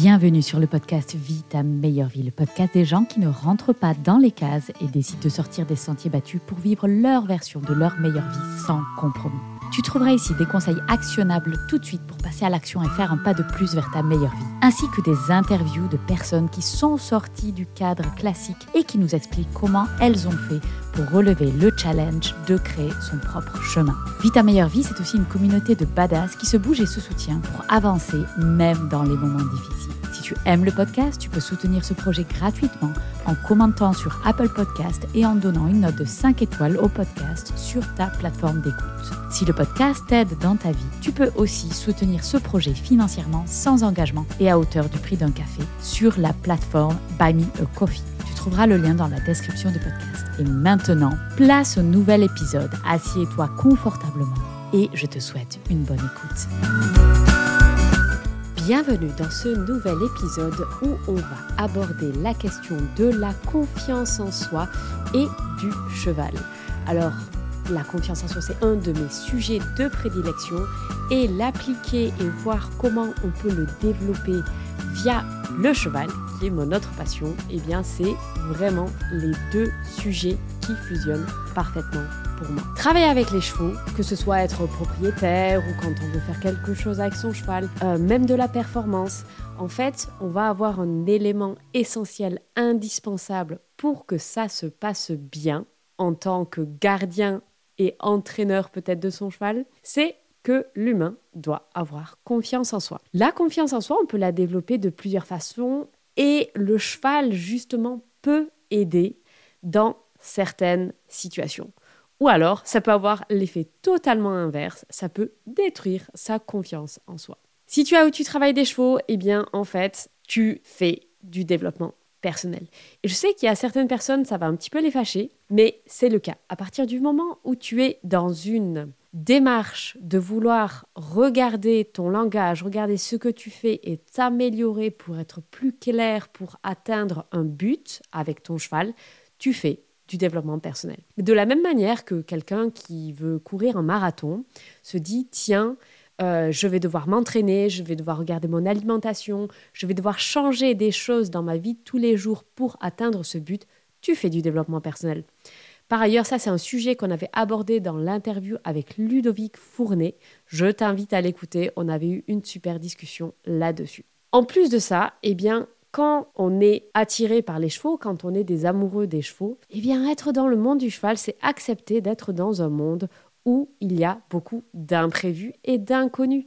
Bienvenue sur le podcast Vie ta meilleure vie, le podcast des gens qui ne rentrent pas dans les cases et décident de sortir des sentiers battus pour vivre leur version de leur meilleure vie sans compromis. Tu trouveras ici des conseils actionnables tout de suite pour passer à l'action et faire un pas de plus vers ta meilleure vie, ainsi que des interviews de personnes qui sont sorties du cadre classique et qui nous expliquent comment elles ont fait pour relever le challenge de créer son propre chemin. Vie ta meilleure vie, c'est aussi une communauté de badass qui se bouge et se soutient pour avancer même dans les moments difficiles. Si tu aimes le podcast, tu peux soutenir ce projet gratuitement en commentant sur Apple Podcast et en donnant une note de 5 étoiles au podcast sur ta plateforme d'écoute. Si le podcast t'aide dans ta vie, tu peux aussi soutenir ce projet financièrement sans engagement et à hauteur du prix d'un café sur la plateforme Buy Me a Coffee. Tu trouveras le lien dans la description du podcast. Et maintenant, place au nouvel épisode. Assieds-toi confortablement et je te souhaite une bonne écoute. Bienvenue dans ce nouvel épisode où on va aborder la question de la confiance en soi et du cheval. Alors, la confiance en soi, c'est un de mes sujets de prédilection et l'appliquer et voir comment on peut le développer via le cheval, qui est mon autre passion, eh bien, c'est vraiment les deux sujets qui fusionnent parfaitement Travailler avec les chevaux, que ce soit être propriétaire ou quand on veut faire quelque chose avec son cheval, euh, même de la performance, en fait, on va avoir un élément essentiel, indispensable pour que ça se passe bien en tant que gardien et entraîneur peut-être de son cheval, c'est que l'humain doit avoir confiance en soi. La confiance en soi, on peut la développer de plusieurs façons et le cheval, justement, peut aider dans certaines situations. Ou alors, ça peut avoir l'effet totalement inverse, ça peut détruire sa confiance en soi. Si tu as où tu travailles des chevaux, eh bien, en fait, tu fais du développement personnel. Et je sais qu'il y a certaines personnes, ça va un petit peu les fâcher, mais c'est le cas. À partir du moment où tu es dans une démarche de vouloir regarder ton langage, regarder ce que tu fais et t'améliorer pour être plus clair, pour atteindre un but avec ton cheval, tu fais du développement personnel. De la même manière que quelqu'un qui veut courir un marathon se dit, tiens, euh, je vais devoir m'entraîner, je vais devoir regarder mon alimentation, je vais devoir changer des choses dans ma vie tous les jours pour atteindre ce but, tu fais du développement personnel. Par ailleurs, ça c'est un sujet qu'on avait abordé dans l'interview avec Ludovic Fournet. Je t'invite à l'écouter, on avait eu une super discussion là-dessus. En plus de ça, eh bien, quand on est attiré par les chevaux, quand on est des amoureux des chevaux, eh bien être dans le monde du cheval, c'est accepter d'être dans un monde où il y a beaucoup d'imprévus et d'inconnus.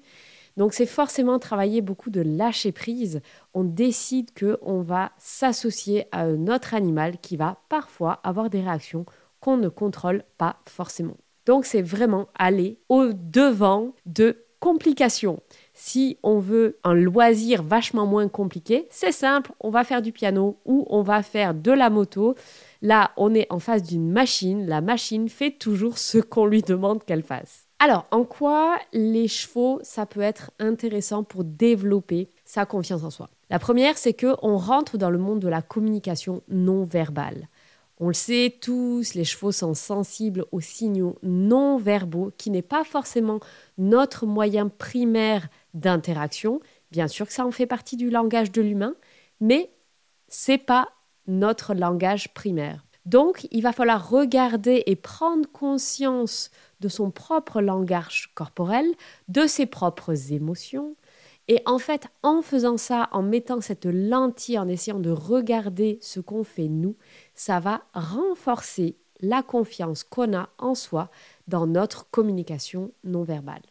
Donc c'est forcément travailler beaucoup de lâcher prise. On décide que on va s'associer à un autre animal qui va parfois avoir des réactions qu'on ne contrôle pas forcément. Donc c'est vraiment aller au devant de complications. Si on veut un loisir vachement moins compliqué, c'est simple, on va faire du piano ou on va faire de la moto. Là, on est en face d'une machine, la machine fait toujours ce qu'on lui demande qu'elle fasse. Alors, en quoi les chevaux, ça peut être intéressant pour développer sa confiance en soi? La première, c'est que on rentre dans le monde de la communication non verbale. On le sait tous, les chevaux sont sensibles aux signaux non verbaux, qui n'est pas forcément notre moyen primaire d'interaction. Bien sûr que ça en fait partie du langage de l'humain, mais c'est pas notre langage primaire. Donc, il va falloir regarder et prendre conscience de son propre langage corporel, de ses propres émotions, et en fait, en faisant ça, en mettant cette lentille, en essayant de regarder ce qu'on fait nous, ça va renforcer la confiance qu'on a en soi dans notre communication non verbale.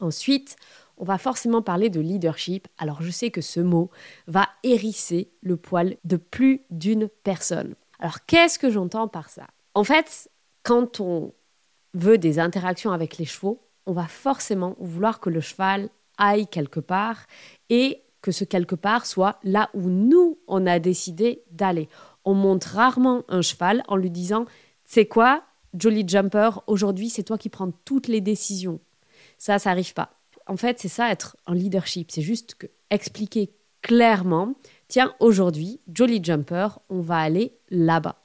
Ensuite, on va forcément parler de leadership. Alors je sais que ce mot va hérisser le poil de plus d'une personne. Alors qu'est-ce que j'entends par ça? En fait, quand on veut des interactions avec les chevaux, on va forcément vouloir que le cheval aille quelque part et que ce quelque part soit là où nous, on a décidé d'aller. On monte rarement un cheval en lui disant, c'est quoi, Jolly Jumper, aujourd'hui c'est toi qui prends toutes les décisions. Ça, ça n'arrive pas. En fait, c'est ça être en leadership. C'est juste que expliquer clairement, tiens, aujourd'hui, Jolly Jumper, on va aller là-bas.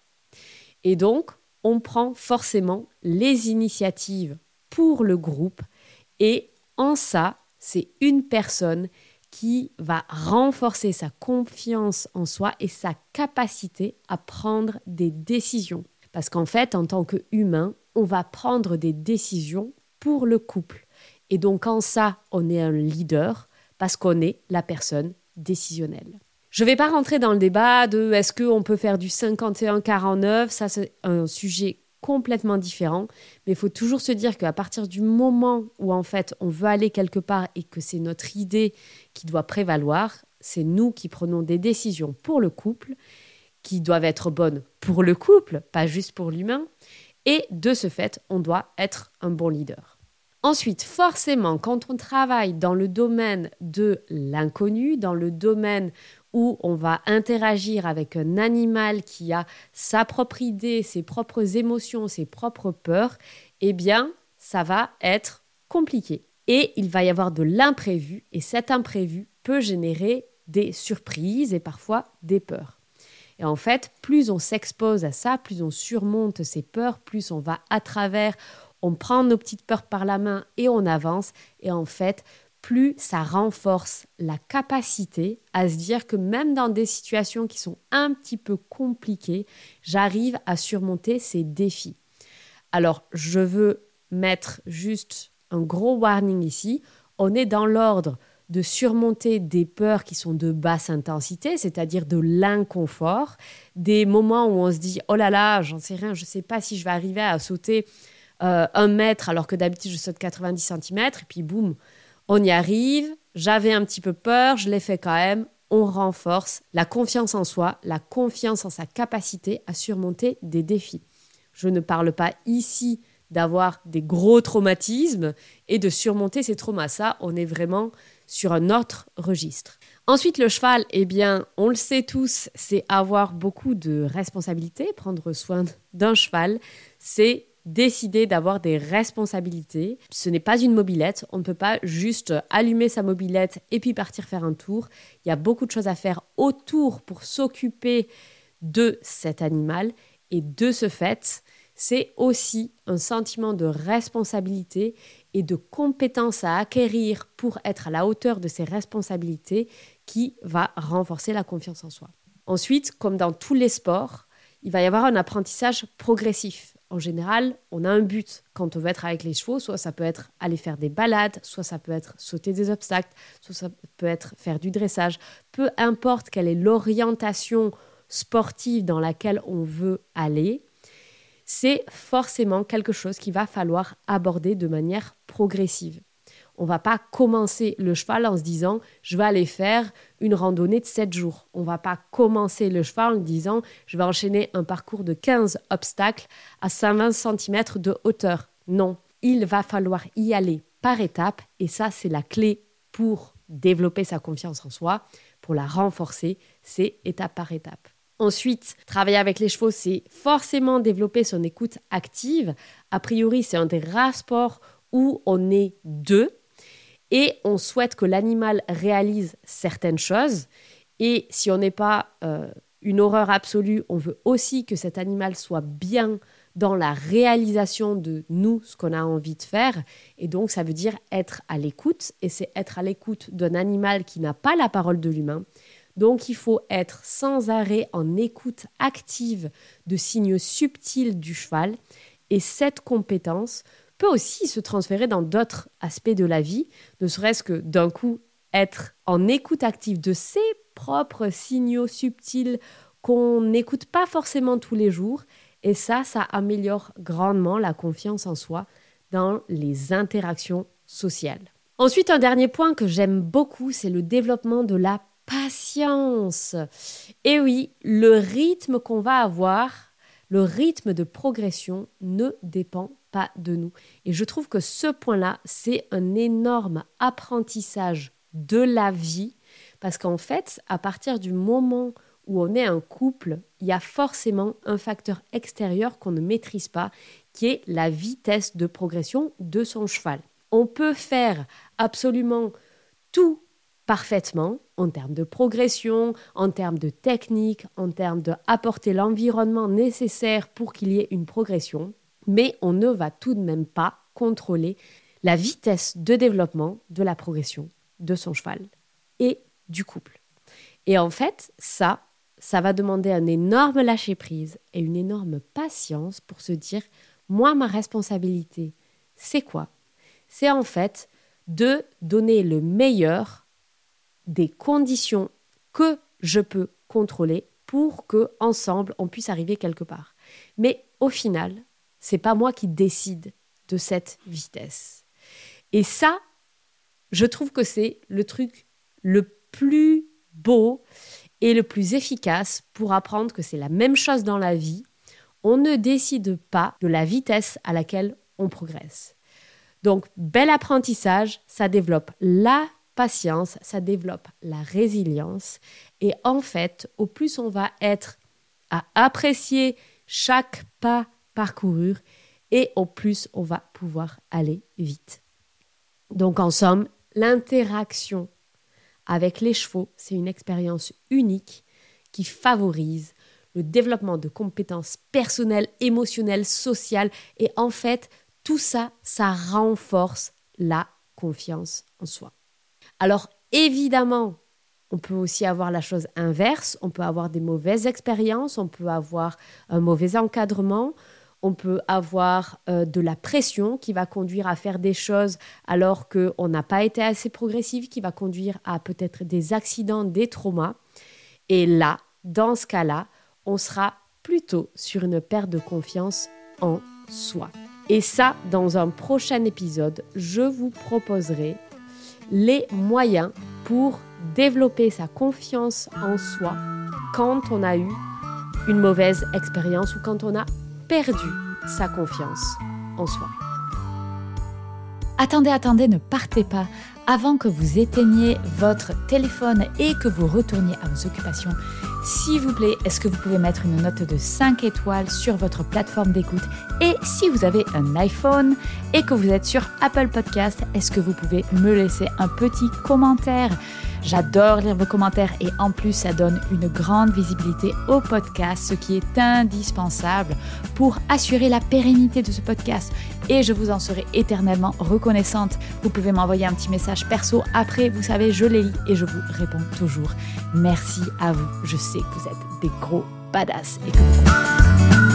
Et donc, on prend forcément les initiatives pour le groupe et en ça, c'est une personne qui va renforcer sa confiance en soi et sa capacité à prendre des décisions. Parce qu'en fait, en tant qu'humain, on va prendre des décisions pour le couple. Et donc en ça, on est un leader parce qu'on est la personne décisionnelle. Je ne vais pas rentrer dans le débat de est-ce qu'on peut faire du 51-49, ça c'est un sujet complètement différent, mais il faut toujours se dire qu'à partir du moment où en fait on veut aller quelque part et que c'est notre idée qui doit prévaloir, c'est nous qui prenons des décisions pour le couple, qui doivent être bonnes pour le couple, pas juste pour l'humain, et de ce fait, on doit être un bon leader. Ensuite, forcément, quand on travaille dans le domaine de l'inconnu, dans le domaine où on va interagir avec un animal qui a sa propre idée, ses propres émotions, ses propres peurs, eh bien, ça va être compliqué. Et il va y avoir de l'imprévu, et cet imprévu peut générer des surprises et parfois des peurs. Et en fait, plus on s'expose à ça, plus on surmonte ses peurs, plus on va à travers, on prend nos petites peurs par la main et on avance. Et en fait, plus ça renforce la capacité à se dire que même dans des situations qui sont un petit peu compliquées, j'arrive à surmonter ces défis. Alors, je veux mettre juste un gros warning ici. On est dans l'ordre de surmonter des peurs qui sont de basse intensité, c'est-à-dire de l'inconfort, des moments où on se dit oh là là, j'en sais rien, je ne sais pas si je vais arriver à sauter euh, un mètre alors que d'habitude je saute 90 cm, et puis boum, on y arrive, j'avais un petit peu peur, je l'ai fait quand même, on renforce la confiance en soi, la confiance en sa capacité à surmonter des défis. Je ne parle pas ici d'avoir des gros traumatismes et de surmonter ces traumas. Ça, on est vraiment sur un autre registre. Ensuite, le cheval, eh bien, on le sait tous, c'est avoir beaucoup de responsabilités. Prendre soin d'un cheval, c'est décider d'avoir des responsabilités. Ce n'est pas une mobilette, on ne peut pas juste allumer sa mobilette et puis partir faire un tour. Il y a beaucoup de choses à faire autour pour s'occuper de cet animal et de ce fait, c'est aussi un sentiment de responsabilité et de compétence à acquérir pour être à la hauteur de ses responsabilités qui va renforcer la confiance en soi. Ensuite, comme dans tous les sports, il va y avoir un apprentissage progressif. En général, on a un but quand on veut être avec les chevaux, soit ça peut être aller faire des balades, soit ça peut être sauter des obstacles, soit ça peut être faire du dressage. Peu importe quelle est l'orientation sportive dans laquelle on veut aller, c'est forcément quelque chose qu'il va falloir aborder de manière progressive. On va pas commencer le cheval en se disant je vais aller faire une randonnée de 7 jours. On va pas commencer le cheval en disant je vais enchaîner un parcours de 15 obstacles à 120 cm de hauteur. Non, il va falloir y aller par étapes et ça c'est la clé pour développer sa confiance en soi, pour la renforcer, c'est étape par étape. Ensuite, travailler avec les chevaux, c'est forcément développer son écoute active. A priori, c'est un des rares sports où on est deux et on souhaite que l'animal réalise certaines choses. Et si on n'est pas euh, une horreur absolue, on veut aussi que cet animal soit bien dans la réalisation de nous, ce qu'on a envie de faire. Et donc, ça veut dire être à l'écoute. Et c'est être à l'écoute d'un animal qui n'a pas la parole de l'humain, donc il faut être sans arrêt en écoute active de signes subtils du cheval et cette compétence peut aussi se transférer dans d'autres aspects de la vie, ne serait-ce que d'un coup être en écoute active de ses propres signaux subtils qu'on n'écoute pas forcément tous les jours et ça ça améliore grandement la confiance en soi dans les interactions sociales. Ensuite, un dernier point que j'aime beaucoup, c'est le développement de la patience. Et oui, le rythme qu'on va avoir, le rythme de progression ne dépend de nous. Et je trouve que ce point-là, c'est un énorme apprentissage de la vie, parce qu'en fait, à partir du moment où on est un couple, il y a forcément un facteur extérieur qu'on ne maîtrise pas, qui est la vitesse de progression de son cheval. On peut faire absolument tout parfaitement en termes de progression, en termes de technique, en termes d'apporter l'environnement nécessaire pour qu'il y ait une progression, mais on ne va tout de même pas contrôler la vitesse de développement de la progression de son cheval. et du couple. Et en fait, ça, ça va demander un énorme lâcher-prise et une énorme patience pour se dire, moi, ma responsabilité, c'est quoi? C'est en fait de donner le meilleur des conditions que je peux contrôler pour que ensemble on puisse arriver quelque part. Mais au final, c'est pas moi qui décide de cette vitesse. Et ça, je trouve que c'est le truc le plus beau et le plus efficace pour apprendre que c'est la même chose dans la vie. On ne décide pas de la vitesse à laquelle on progresse. Donc, bel apprentissage, ça développe la patience, ça développe la résilience. Et en fait, au plus on va être à apprécier chaque pas parcouru, et au plus on va pouvoir aller vite. Donc en somme, l'interaction avec les chevaux, c'est une expérience unique qui favorise le développement de compétences personnelles, émotionnelles, sociales et en fait, tout ça, ça renforce la confiance en soi. Alors évidemment, on peut aussi avoir la chose inverse, on peut avoir des mauvaises expériences, on peut avoir un mauvais encadrement, on peut avoir euh, de la pression qui va conduire à faire des choses alors qu'on n'a pas été assez progressif, qui va conduire à peut-être des accidents, des traumas. Et là, dans ce cas-là, on sera plutôt sur une perte de confiance en soi. Et ça, dans un prochain épisode, je vous proposerai les moyens pour développer sa confiance en soi quand on a eu une mauvaise expérience ou quand on a perdu sa confiance en soi. Attendez, attendez, ne partez pas. Avant que vous éteigniez votre téléphone et que vous retourniez à vos occupations, s'il vous plaît, est-ce que vous pouvez mettre une note de 5 étoiles sur votre plateforme d'écoute? Et si vous avez un iPhone et que vous êtes sur Apple Podcast, est-ce que vous pouvez me laisser un petit commentaire? J'adore lire vos commentaires et en plus ça donne une grande visibilité au podcast, ce qui est indispensable pour assurer la pérennité de ce podcast. Et je vous en serai éternellement reconnaissante. Vous pouvez m'envoyer un petit message perso après, vous savez, je les lis et je vous réponds toujours. Merci à vous. Je sais que vous êtes des gros badass et que